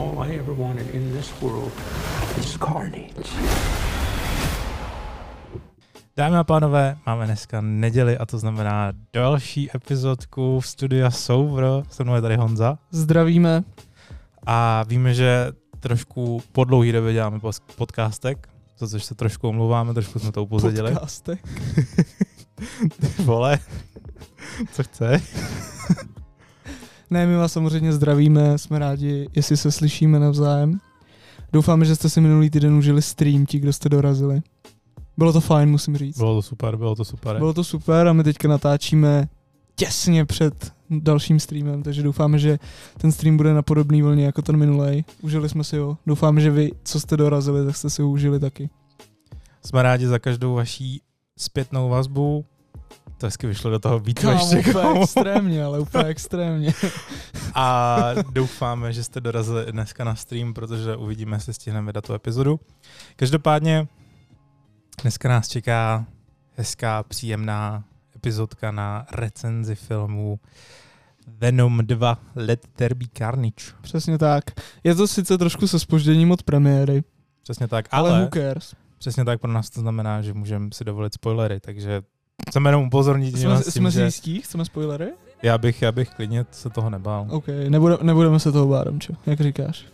all I ever wanted in this world is carnage. Dámy a pánové, máme dneska neděli a to znamená další epizodku v studia Souvr. Se mnou je tady Honza. Zdravíme. A víme, že trošku po dlouhý době děláme podcastek, za což se trošku omlouváme, trošku jsme to upozadili. Podcastek. Ty vole, co chce? Ne, my vás samozřejmě zdravíme, jsme rádi, jestli se slyšíme navzájem. Doufáme, že jste si minulý týden užili stream, ti, kdo jste dorazili. Bylo to fajn, musím říct. Bylo to super, bylo to super. Bylo to super a my teďka natáčíme těsně před dalším streamem, takže doufáme, že ten stream bude na podobný vlně jako ten minulej. Užili jsme si ho. Doufáme, že vy, co jste dorazili, tak jste si ho užili taky. Jsme rádi za každou vaší zpětnou vazbu. To hezky vyšlo do toho víc Kámo, ještě, úplně kámo. extrémně, ale úplně extrémně. A doufáme, že jste dorazili dneska na stream, protože uvidíme, jestli stihneme vydat tu epizodu. Každopádně dneska nás čeká hezká, příjemná epizodka na recenzi filmu Venom 2 Let There Be Carnage. Přesně tak. Je to sice trošku se spožděním od premiéry, Přesně tak, ale, ale, who cares? přesně tak pro nás to znamená, že můžeme si dovolit spoilery, takže chceme jenom upozornit Jsme, vás tím, jsme si že jistí? Chceme spoilery? já bych, já bych klidně se toho nebál. OK, nebude, nebudeme se toho bát, čo? Jak říkáš?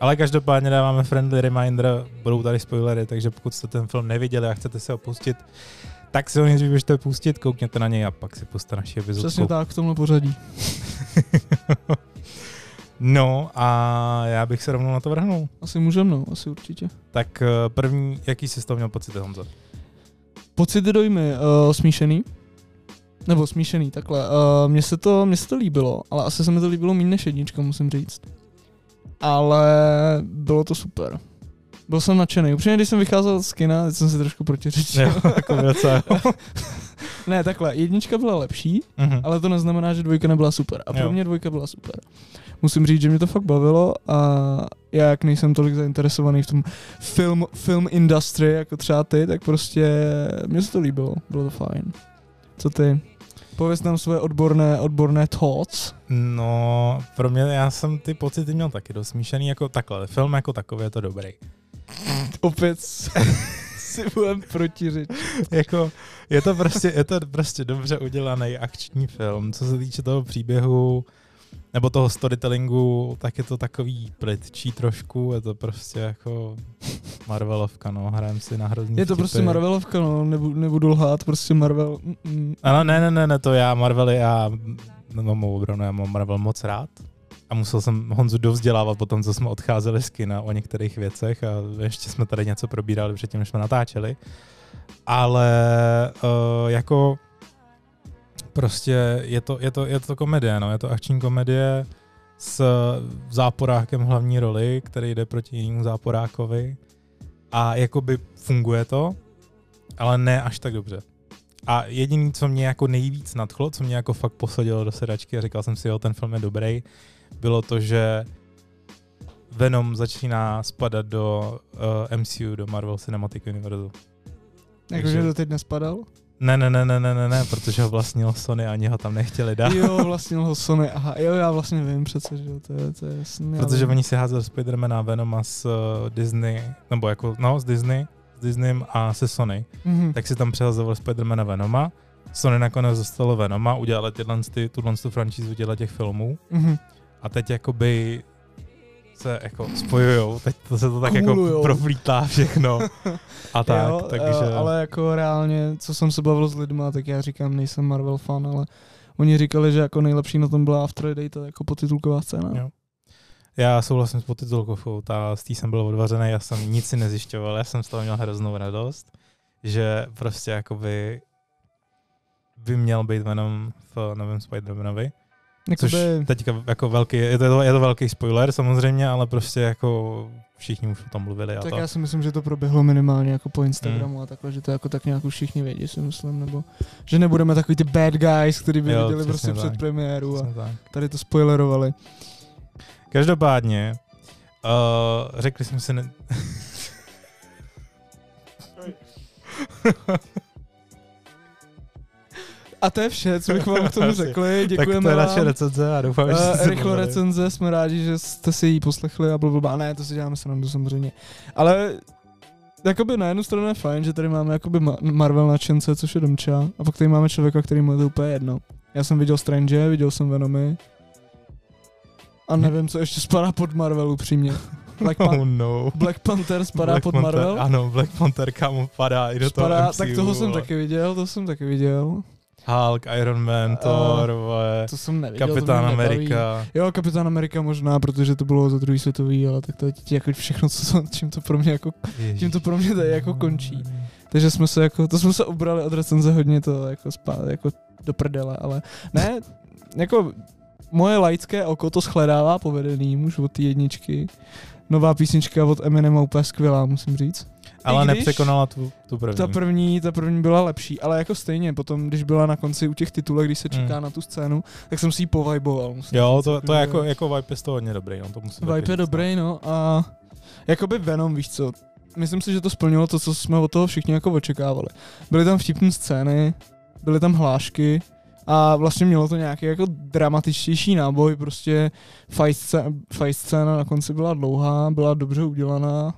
Ale každopádně dáváme friendly reminder, budou tady spoilery, takže pokud jste ten film neviděli a chcete se ho pustit, tak si ho nejdřív běžte pustit, koukněte na něj a pak si puste naši epizodku. Přesně tak, v tomhle pořadí. no a já bych se rovnou na to vrhnul. Asi můžeme, no, asi určitě. Tak eh, první, jaký jsi z toho měl pocit, Honzo? Pocity dojmy uh, smíšený. Nebo smíšený, takhle. Uh, mně, se to, mně se to líbilo, ale asi se mi to líbilo méně než jednička, musím říct. Ale bylo to super. Byl jsem nadšený. Upřímně, když jsem vycházel z kina, jsem si trošku protiřečil. Jako ne, takhle, jednička byla lepší, Mhm. ale to neznamená, že dvojka nebyla super. A pro Jo. mě dvojka byla super. Musím říct, že mě to fakt bavilo a já, jak nejsem tolik zainteresovaný v tom film, film industry, jako třeba ty, tak prostě mně se to líbilo. Bylo to fajn. Co ty? Pověz nám své odborné, odborné thoughts. No, pro mě, já jsem ty pocity měl taky dost smíšený, jako takhle, film jako takový je to dobrý. Opět si budem protiřeč. jako, je to prostě, je to prostě dobře udělaný akční film. Co se týče toho příběhu, nebo toho storytellingu, tak je to takový plitčí trošku, je to prostě jako Marvelovka, no, hrajem si na hrozný Je to vtipy. prostě Marvelovka, no, nebudu, nebudu lhát, prostě Marvel. Mm, Ale ne, ne, ne, ne, to já Marvely, já mou obranu, já mám Marvel moc rád. A musel jsem Honzu dovzdělávat po tom, co jsme odcházeli z kina o některých věcech a ještě jsme tady něco probírali předtím, než jsme natáčeli. Ale uh, jako prostě je to, je, to, je to komedie, no, je to akční komedie s záporákem hlavní roli, který jde proti jinému záporákovi a jakoby funguje to, ale ne až tak dobře. A jediný, co mě jako nejvíc nadchlo, co mě jako fakt posadilo do sedačky a říkal jsem si, jo, ten film je dobrý, bylo to, že Venom začíná spadat do uh, MCU, do Marvel Cinematic Universe. Jakože to teď nespadal? Ne, ne, ne, ne, ne, ne, ne, protože ho vlastnil Sony, ani ho tam nechtěli dát. Jo, vlastně ho Sony, aha, jo, já vlastně vím přece, že jo, to je, to je jasný. Protože ale- oni si házeli Spidermana a Venoma s uh, Disney, nebo jako, no, s Disney, s Disneym a se Sony. Mhm. Tak si tam přehazovali Spidermana Venoma. Sony nakonec dostalo Venoma, udělali tyhle, ty, tuhle tu franšízu těch filmů. Mhm. A teď jakoby se jako spojujou, teď to se to tak jako Kumulujou. proflítá všechno. A tak, jo, takže... eh, ale jako reálně, co jsem se bavil s lidma, tak já říkám, nejsem Marvel fan, ale oni říkali, že jako nejlepší na tom byla After Day, jako potitulková scéna. Jo. Já souhlasím s potitulkovou, ta, z té jsem byl odvařený, já jsem nic si nezjišťoval, já jsem z toho měl hroznou radost, že prostě jakoby by měl být Venom v novém Spider-Manovi. Což Jakoby, teďka jako velký, je to, je to velký spoiler samozřejmě, ale prostě jako všichni už o tom mluvili a tak to. já si myslím, že to proběhlo minimálně jako po Instagramu a takhle, že to jako tak nějak už všichni vědí, si myslím, nebo že nebudeme takový ty bad guys, který by Jo, viděli prostě tak. před premiéru a tak. tady to spoilerovali. Každopádně, uh, řekli jsme si... Ne... A to je vše, co bych vám k tomu řekli. tak Děkujeme to je vám. naše recenze a doufám, že jste Uh, rychlo recenze, jsme rádi, že jste si ji poslechli a blablabla. Ne, to si děláme srandu samozřejmě. Ale jakoby na jednu stranu je fajn, že tady máme jakoby Ma- Marvel nadšence, což je Domča, a pak tady máme člověka, který mu je to úplně jedno. Já jsem viděl Strange, viděl jsem Venomy a nevím, co ještě spadá pod Marvel upřímně. Black, Pan- Oh no. Black Panther spadá Black pod Panther, Marvel? Ano, Black Panther kámo padá i do toho Spadá, MCU, tak toho jsem taky viděl, to jsem taky viděl. Hulk, Iron Man, A- Thor, vole, To jsem neviděl, to Kapitán nebaví. Amerika. Jo, Kapitán Amerika možná, protože to bylo za druhý světový, ale tak to je jako všechno, co, čím to pro mě jako, tím to pro mě tady jako končí. Takže jsme se jako, to jsme se ubrali od recenze hodně to jako, spá, jako do prdele, ale ne, jako moje laické oko to shledává povedený už od té jedničky. Nová písnička od Eminema úplně skvělá, musím říct. Ale I když nepřekonala tu, tu první. Ta první, ta první byla lepší, ale jako stejně, potom, když byla na konci u těch titulek, když se čeká Mm. na tu scénu, tak jsem si ji povajboval. Jo, říct, to, to je jako, jako vibe je z toho hodně dobrý, no, to taky Vibe je říct, dobrý, no a jakoby Venom, víš co, myslím si, že to splnilo to, co jsme od toho všichni jako očekávali. Byly tam vtipné scény, byly tam hlášky a vlastně mělo to nějaký jako dramatičtější náboj, prostě fight scéna, fight scéna na konci byla dlouhá, byla dobře udělaná.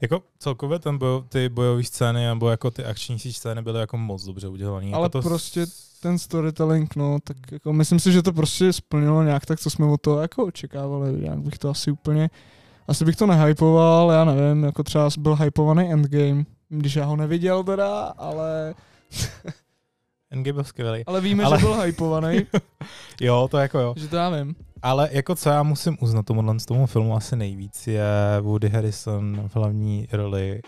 Jako celkově ten bojo, ty bojové scény nebo jako ty akční scény byly jako moc dobře udělané. Ale jako to prostě Ten storytelling, no, tak jako myslím si, že to prostě splnilo nějak tak, co jsme od toho jako očekávali. Jak bych to asi úplně, asi bych to nehypoval, já nevím, jako třeba byl hypovaný Endgame, když já ho neviděl teda, ale, Endgame byl skvělý. ale víme, Ale- že byl hypovaný, Jo, to jako jo. že to já vím. Ale jako co já musím uznat tomuhle z tomu filmu asi nejvíc je Woody Harrison v hlavní roli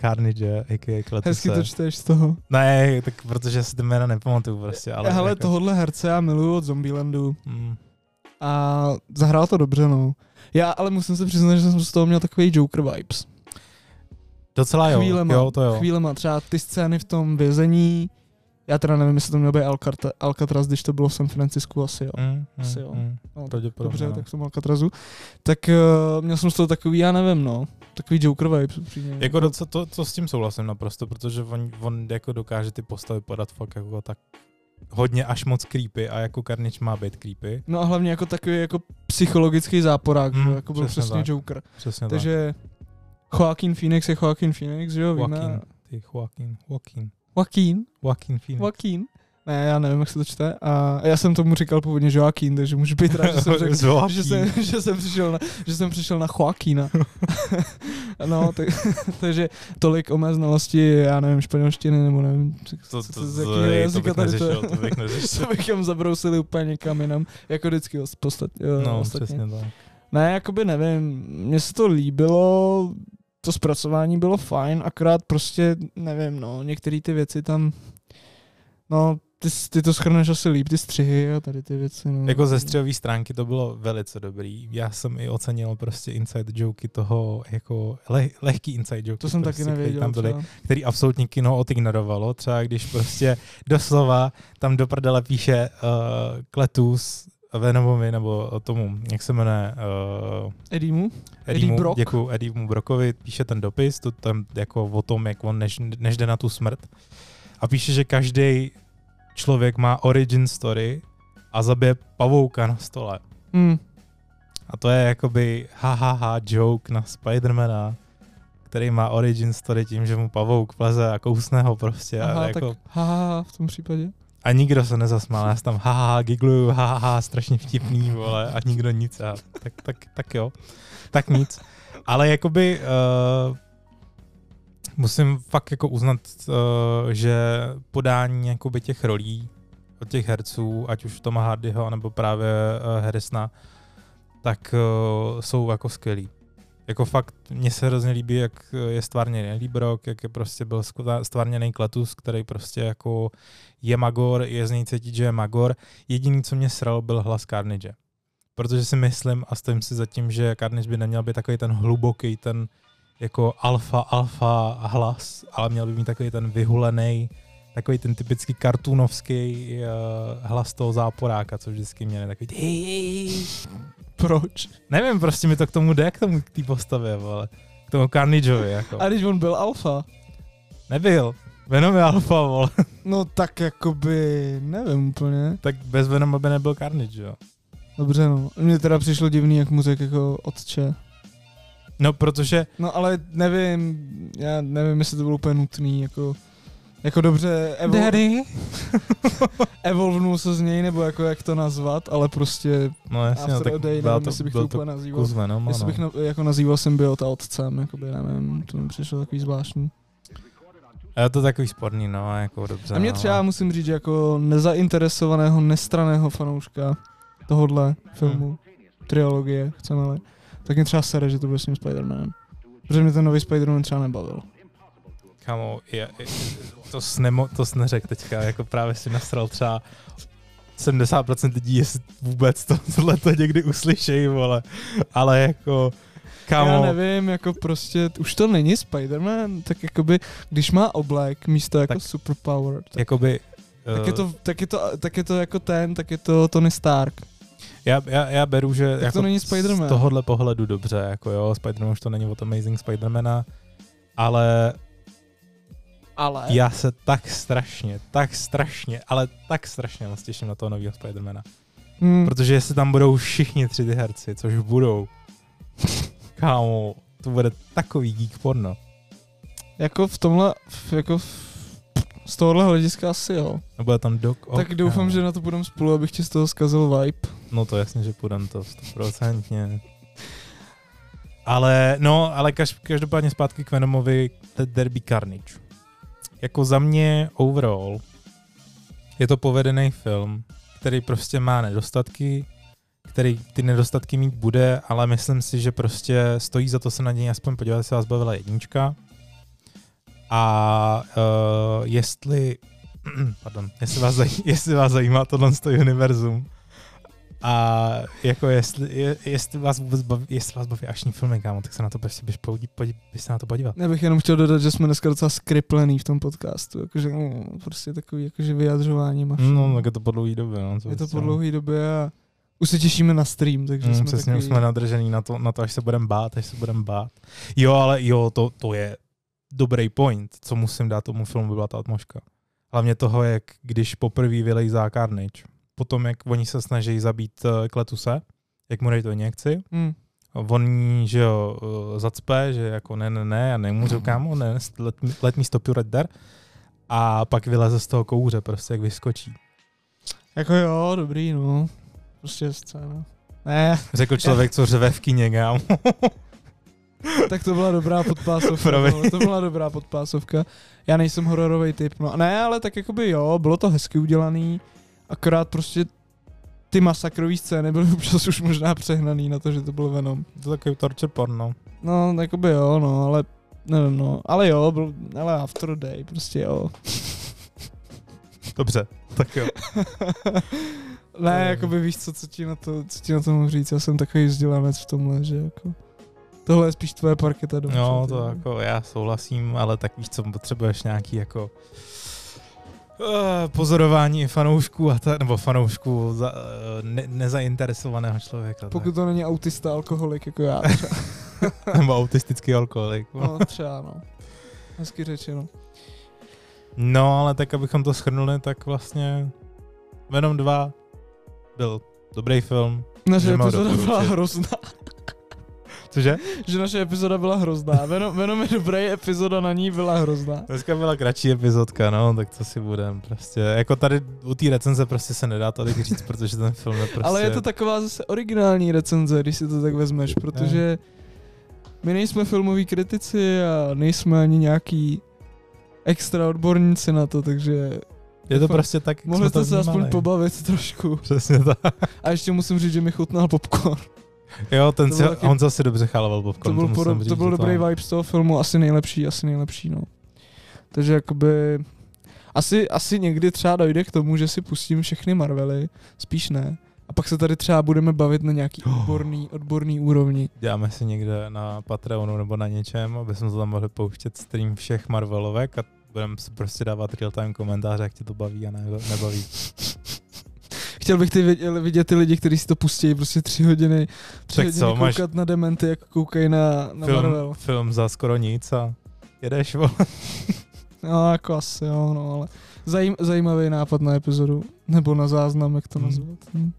Carnage, a.k.a. Kletuse. Hezky to čteš z toho. Ne, tak protože si ty jména nepamatuju prostě, ale... Ale Hele, jako, tohohle herce já miluju od Zombielandu Mm, a zahrál to dobře, no. Já ale musím se přiznat, že jsem z toho měl takový Joker vibes. docela jo, chvílema, jo, to jo. chvílema, třeba ty scény v tom vězení, já teda nevím, jestli to měl být Alcatra- Alcatraz, když to bylo v San Francisku, asi jo. Mm, Asi mm, jo. mm, No, tak, dobře, no. tak tom Alcatrazu. Tak uh, měl jsem z toho takový, já nevím, no, takový Joker vibes, upřímně. Jako docela, to, to s tím souhlasím naprosto, protože on, on jako dokáže ty postavy podat fakt jako tak hodně až moc creepy a jako Carnage má být creepy. No a hlavně jako takový jako psychologický záporák, Mm, že? jako byl přesně přesně tak. Joker. Přesně tak. Takže Joaquin Phoenix je Joaquin Phoenix, že jo, víme. Joaquin, ty Joaquin, Joaquin, Joaquin, Joaquin Phoenix. Joaquin. Ne, já nevím, jak se to čte. A já jsem tomu říkal původně Joaquin, takže můžu být rád, že jsem řekl, že jsem, že jsem přišel na, že jsem přišel na Joaquina. no, tak, takže tolik o mé znalosti, já nevím, španělštiny, nebo nevím, To, co- to, z jakého jazyka bych tady to to bych neřešil. bychom zabrousili úplně někam jinam, jako vždycky os- postat, jo, No, ostatně. přesně tak. Ne, jakoby nevím, mně se to líbilo, to zpracování bylo fajn, akorát prostě, nevím, no, některé ty věci tam, no, ty, ty to schrneš asi líp, ty střihy a tady ty věci, no. Jako ze střihové stránky to bylo velice dobrý. Já jsem i ocenil prostě inside joky toho, jako le, lehký inside joky. To jsem prostě, taky který nevěděl Tam byly, třeba. který absolutně kino odignorovalo. Třeba když prostě doslova tam do prdele píše uh, Kletus Venomovi, nebo tomu, jak se jmenuje, uh, Edimu? Eddie Edimu, Brock. děkuju Edimu Brokovi, píše ten dopis, to tam jako o tom, jak on než, než jde na tu smrt. A píše, že každý člověk má origin story a zabije pavouka na stole. Hmm. A to je jakoby ha, ha, ha joke na Spidermana, který má origin story tím, že mu pavouk pleze a kousne ho prostě. Aha, a, tak jako, haha, v tom případě. A nikdo se nezasmál, já tam ha, ha, ha gigluju, ha, ha, ha, strašně vtipný, vole, a nikdo nic. A tak, tak, tak jo, tak nic. Ale jakoby uh, musím fakt jako uznat, uh, že podání jakoby těch rolí od těch herců, ať už Toma Hardyho, nebo právě uh, Harrisona, tak uh, jsou jako skvělý. Jako fakt, mně se hrozně líbí, jak je stvárněný Librock, jak je prostě byl stvárněný Kletus, který prostě jako je Magor, je z něj cítit, že je Magor. Jediný, co mě sral, byl hlas Carnage. Protože si myslím a stojím si za tím, že Carnage by neměl být takový ten hluboký, ten jako alfa, alfa hlas, ale měl by mít takový ten vyhulený, takový ten typický kartunovský uh, hlas toho záporáka, co vždycky měli takový hej, hej. Proč? Nevím, prostě mi to k tomu jde, k tomu, k té postavě, vole. K tomu Carnageovi, jako. A když on byl alfa, Nebyl. Venom je alfa, vole. No tak jakoby, nevím úplně. tak bez Venoma by nebyl Carnage, jo. Dobře no. Mně teda přišlo divný, jak mu řekl jako otče. No, protože No ale nevím, já nevím, jestli to bylo úplně nutný, jako, jako dobře evol, Daddy. evolvnul se z něj, nebo jako jak to nazvat, ale prostě No jasně, no, after tak a day, nevím, to, jestli bych to byl to úplně nazýval. kus Venoma, Jestli no. bych na, jako nazýval symbiota otcem, jakoby, nevím, to mi přišlo takový zvláštní. A je to takový sporný, no, jako dobře. A mě no. třeba musím říct, že jako nezainteresovaného, nestraného fanouška tohohle filmu, triologie, chceme tak mě třeba sere, že to bude s tím Spider-Manem. Protože mě ten nový Spider-Man třeba nebavil. Kamo, je, je, to, jsi nemo, to jsi neřekl teďka, jako právě si nasral třeba 70% lidí, jestli vůbec to, tohle to někdy uslyšej, vole. Ale jako, kamo, Já nevím, jako prostě, už to není Spider-Man, tak jakoby, když má oblek místo jako Tak- superpower, tak, jakoby... tak, eh, je to, tak, je to, tak je to jako ten, tak je to Tony Stark. Já, já, já beru, že Tak jako to není Spider-Man. z tohohle pohledu dobře, jako jo, Spider-Man už to není od Amazing Spider-Mana, ale Ale... já se tak strašně, tak strašně, ale tak strašně moc těším na toho nového Spider-Mana. Hmm. Protože jestli tam budou všichni tři ty herci, což budou, kámo, to bude takový geek porno. Jako v tomhle, jako v, z tohohle hlediska asi jo. A bude tam Doc Ock, tak doufám, kámo. že na to budeme spolu, abych ti z toho zkazil vibe. No to jasně, že půjdem to stoprocentně. Ale, no, ale kaž, každopádně zpátky k Venomovi, The Derby Carnage. Jako za mě overall je to povedený film, který prostě má nedostatky, který ty nedostatky mít bude, ale myslím si, že prostě stojí za to se na něj aspoň podívat, jestli vás bavila jednička. A uh, jestli, pardon, jestli vás, zaj, jestli vás zajímá tohle univerzum, a jako jestli, je, jestli vás vůbec baví, jestli vás baví akční filmy, kámo, tak se na to prostě běž, podí, podí, běž se na to podívat. Já bych jenom chtěl dodat, že jsme dneska docela skriplený v tom podcastu. Jakože, no, prostě takový jakože vyjadřování máš. No, tak je to po dlouhý době, no. je to po dlouhé době a už se těšíme na stream, takže Mm, jsme přesně, takový... jsme nadržený na to, na to, až se budeme bát, až se budeme bát. Jo, ale jo, to, to je dobrý point, co musím dát tomu filmu, byla ta atmosféra. Hlavně toho, jak když poprvé vylejzá Carnage, potom jak oni se snaží zabít uh, Kletuse, jak mu dají to injekci, Hmm. on že jo, eh, zacpe, že jako ne, ne, ne, já nemůžu, kámo, ne, let, let me stop you right there. A pak vyleze z toho kouře, prostě jak vyskočí. Jako jo, dobrý, no. Prostě scéna. Ne, Řekl člověk, co řve v kámo. tak to byla dobrá podpásovka. Vole, to byla dobrá podpásovka. Já nejsem hororový typ, no. Ne, ale tak jakoby jo, bylo to hezky udělaný, akorát prostě ty masakrový scény byly občas už možná přehnaný na to, že to byl Venom. To je takový torture porno. No, jakoby jo, no, ale nevím, no. Ale jo, byl, ale After Day, prostě jo. Dobře, tak jo. ne, Eh. jakoby víš co, co ti na to, co ti na to mohu říct, já jsem takový vzdělanec v tomhle, že jako... Tohle je spíš tvoje parketa dobře. No, to jako já souhlasím, ale tak víš co, potřebuješ nějaký jako pozorování fanoušků a ta, nebo fanoušků za, uh, ne, nezainteresovaného člověka. Pokud to není autista, alkoholik, jako já. tak. nebo autistický alkoholik. No, třeba, no. Hezky řečeno. No, ale tak abychom to schrnuli, tak vlastně Venom 2 byl dobrý film. Naše epizoda byla hrozná. Cože? že naše epizoda byla hrozná. Venom, Venom je dobrý, epizoda na ní byla hrozná. Dneska byla kratší epizodka, no, tak co si budem, prostě, jako tady u té recenze prostě se nedá tolik říct, protože ten film je prostě... Ale je to taková zase originální recenze, když si to tak vezmeš, protože my nejsme filmoví kritici a nejsme ani nějaký extra odborníci na to, takže je to fakt. prostě tak, jak mohli jste se aspoň vnímali. pobavit trošku. Přesně tak. A ještě musím říct, že mi chutnal popcorn. Jo, ten To si, taky- on zase dobře chaloval popcorn. To byl, musím podob, říct, to byl dobrý vibe z toho filmu, asi nejlepší, asi nejlepší, no. Takže jakoby... Asi, asi někdy třeba dojde k tomu, že si pustím všechny Marvely, spíš ne. A pak se tady třeba budeme bavit na nějaký odborný, odborný úrovni. Děláme si někde na Patreonu nebo na něčem, aby jsme to tam mohli pouštět stream všech Marvelovek a budeme si prostě dávat real-time komentáře, jak tě to baví a ne, nebaví. Chtěl bych ty vidět, vidět ty lidi, kteří si to pustí prostě tři hodiny, tři Tak hodiny co, koukat máš- na dementy, jak koukají na, na Marvel. Film, film za skoro nic a jedeš, vole. No, jako asi jo, no, ale zajím, zajímavý nápad na epizodu, nebo na záznam, jak to Hmm. nazvat. Hm.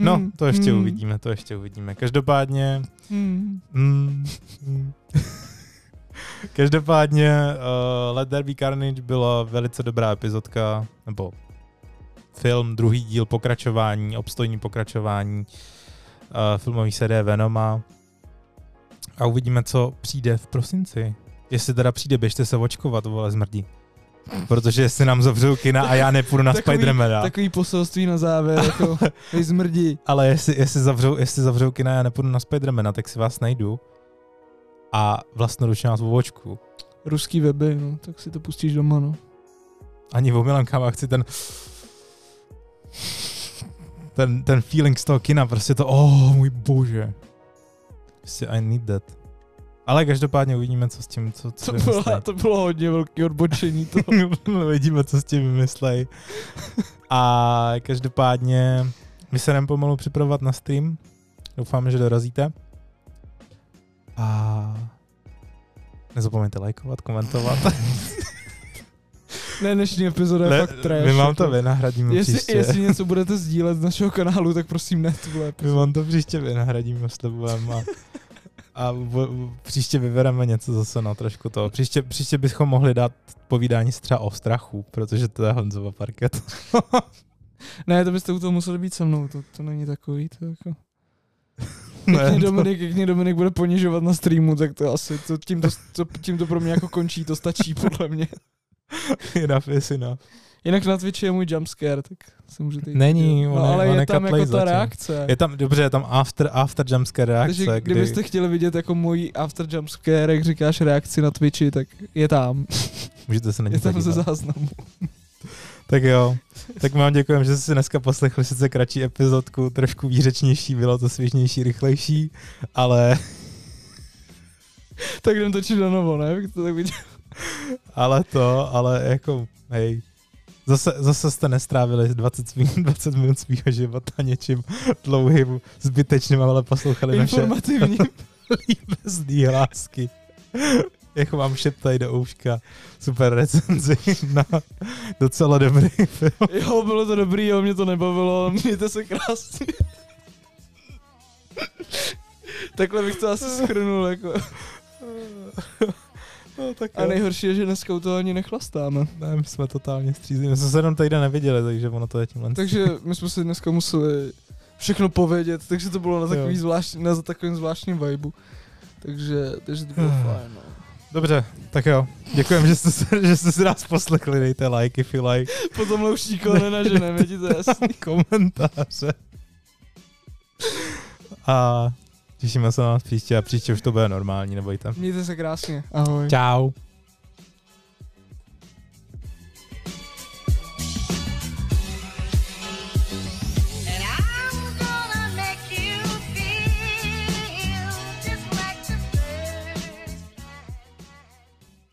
No, Hm, to ještě hm, uvidíme, to ještě uvidíme. Každopádně... hm. Mm, mm. Každopádně uh, Let There Be Carnage byla velice dobrá epizodka, nebo film, druhý díl, pokračování, obstojní pokračování uh, filmový série Venoma. A uvidíme, co přijde v prosinci. Jestli teda přijde, běžte se očkovat, vole zmrdí. Protože jestli nám zavřou kina a já nepůjdu na Takový- Spidermana. Takový poselství na závěr, jako vy zmrdí. Ale jestli, jestli, zavřou, jestli zavřou kina a já nepůjdu na Spidermana, tak si vás najdu a vlastnoručně vás očku. Ruský weby, no, tak si to pustíš doma, no. Ani v milankám, chci ten ten, ten feeling z toho kina, prostě to, oh můj bože. Prostě I need that. Ale každopádně uvidíme, co s tím, co, co To bylo, to bylo hodně velký odbočení to. uvidíme, co s tím vymyslej. A každopádně my se jdeme pomalu připravovat na stream. Doufáme, že dorazíte. A nezapomeňte lajkovat, komentovat. Ne, dnešní epizoda je Ne, fakt trash. my vám to jako. vynahradíme Jestli, příště. jestli něco budete sdílet z našeho kanálu, tak prosím ne tuhle My epizodu. vám to příště vynahradíme, slibujeme. A, a v, příště vybereme něco zase na trošku toho. Příště, příště bychom mohli dát povídání třeba o strachu, protože to je Honzova parket. Ne, to byste u toho museli být se mnou, to, to není takový, to jako... Ne, Jak mě, to- Dominik, jak mě Dominik bude ponižovat na streamu, tak to asi, to, tím, to, to, tím to pro mě jako končí, to stačí podle mě. enough is enough. Jinak na Twitchi je můj jumpscare, tak se můžete jít Není, on no, ale on je tam jako ta zatím. reakce. Je tam, dobře, je tam after, after jumpscare reakce, Takže kdy kdybyste chtěli vidět jako můj after jumpscare, jak říkáš reakci na Twitchi, tak je tam. můžete se na ně Je tam ze záznamu. Tak jo, tak vám děkujeme, že jste si dneska poslechli sice kratší epizodku, trošku výřečnější, bylo to svěžnější, rychlejší, ale, tak jdem točit na novo, ne? Jak to tak viděl. Ale to, ale jako, hej, zase, zase jste nestrávili 20, svý, 20 minut svého života něčím dlouhým, zbytečným, ale poslouchali naše Informativní. líbezný hlásky. Jak vám šeptají do ouška. Super recenzi na docela dobrý film. jo, bylo to dobrý, jo, mě to nebavilo, mějte se krásně. Takhle bych to asi schrnul, jako. No, tak A nejhorší je, že dneska u toho ani nechlastáme. Ne, my jsme totálně střízli. My jsme se jenom týden neviděli, takže ono to je tímhle. Takže my jsme si dneska museli všechno povědět, takže to bylo na, takový zvláštní, na takovým zvláštním vibu. Takže, takže to bylo fajn, no. Dobře, tak jo. Děkujeme, že jste, se, že jste si nás poslechli. Dejte like, if you like. Potom už nikoho nenaženeme, ti to jasný. Komentáře. A těšíme se na vás příště a příště už to bude normální, nebojte. Mějte se krásně. Ahoj. Ciao.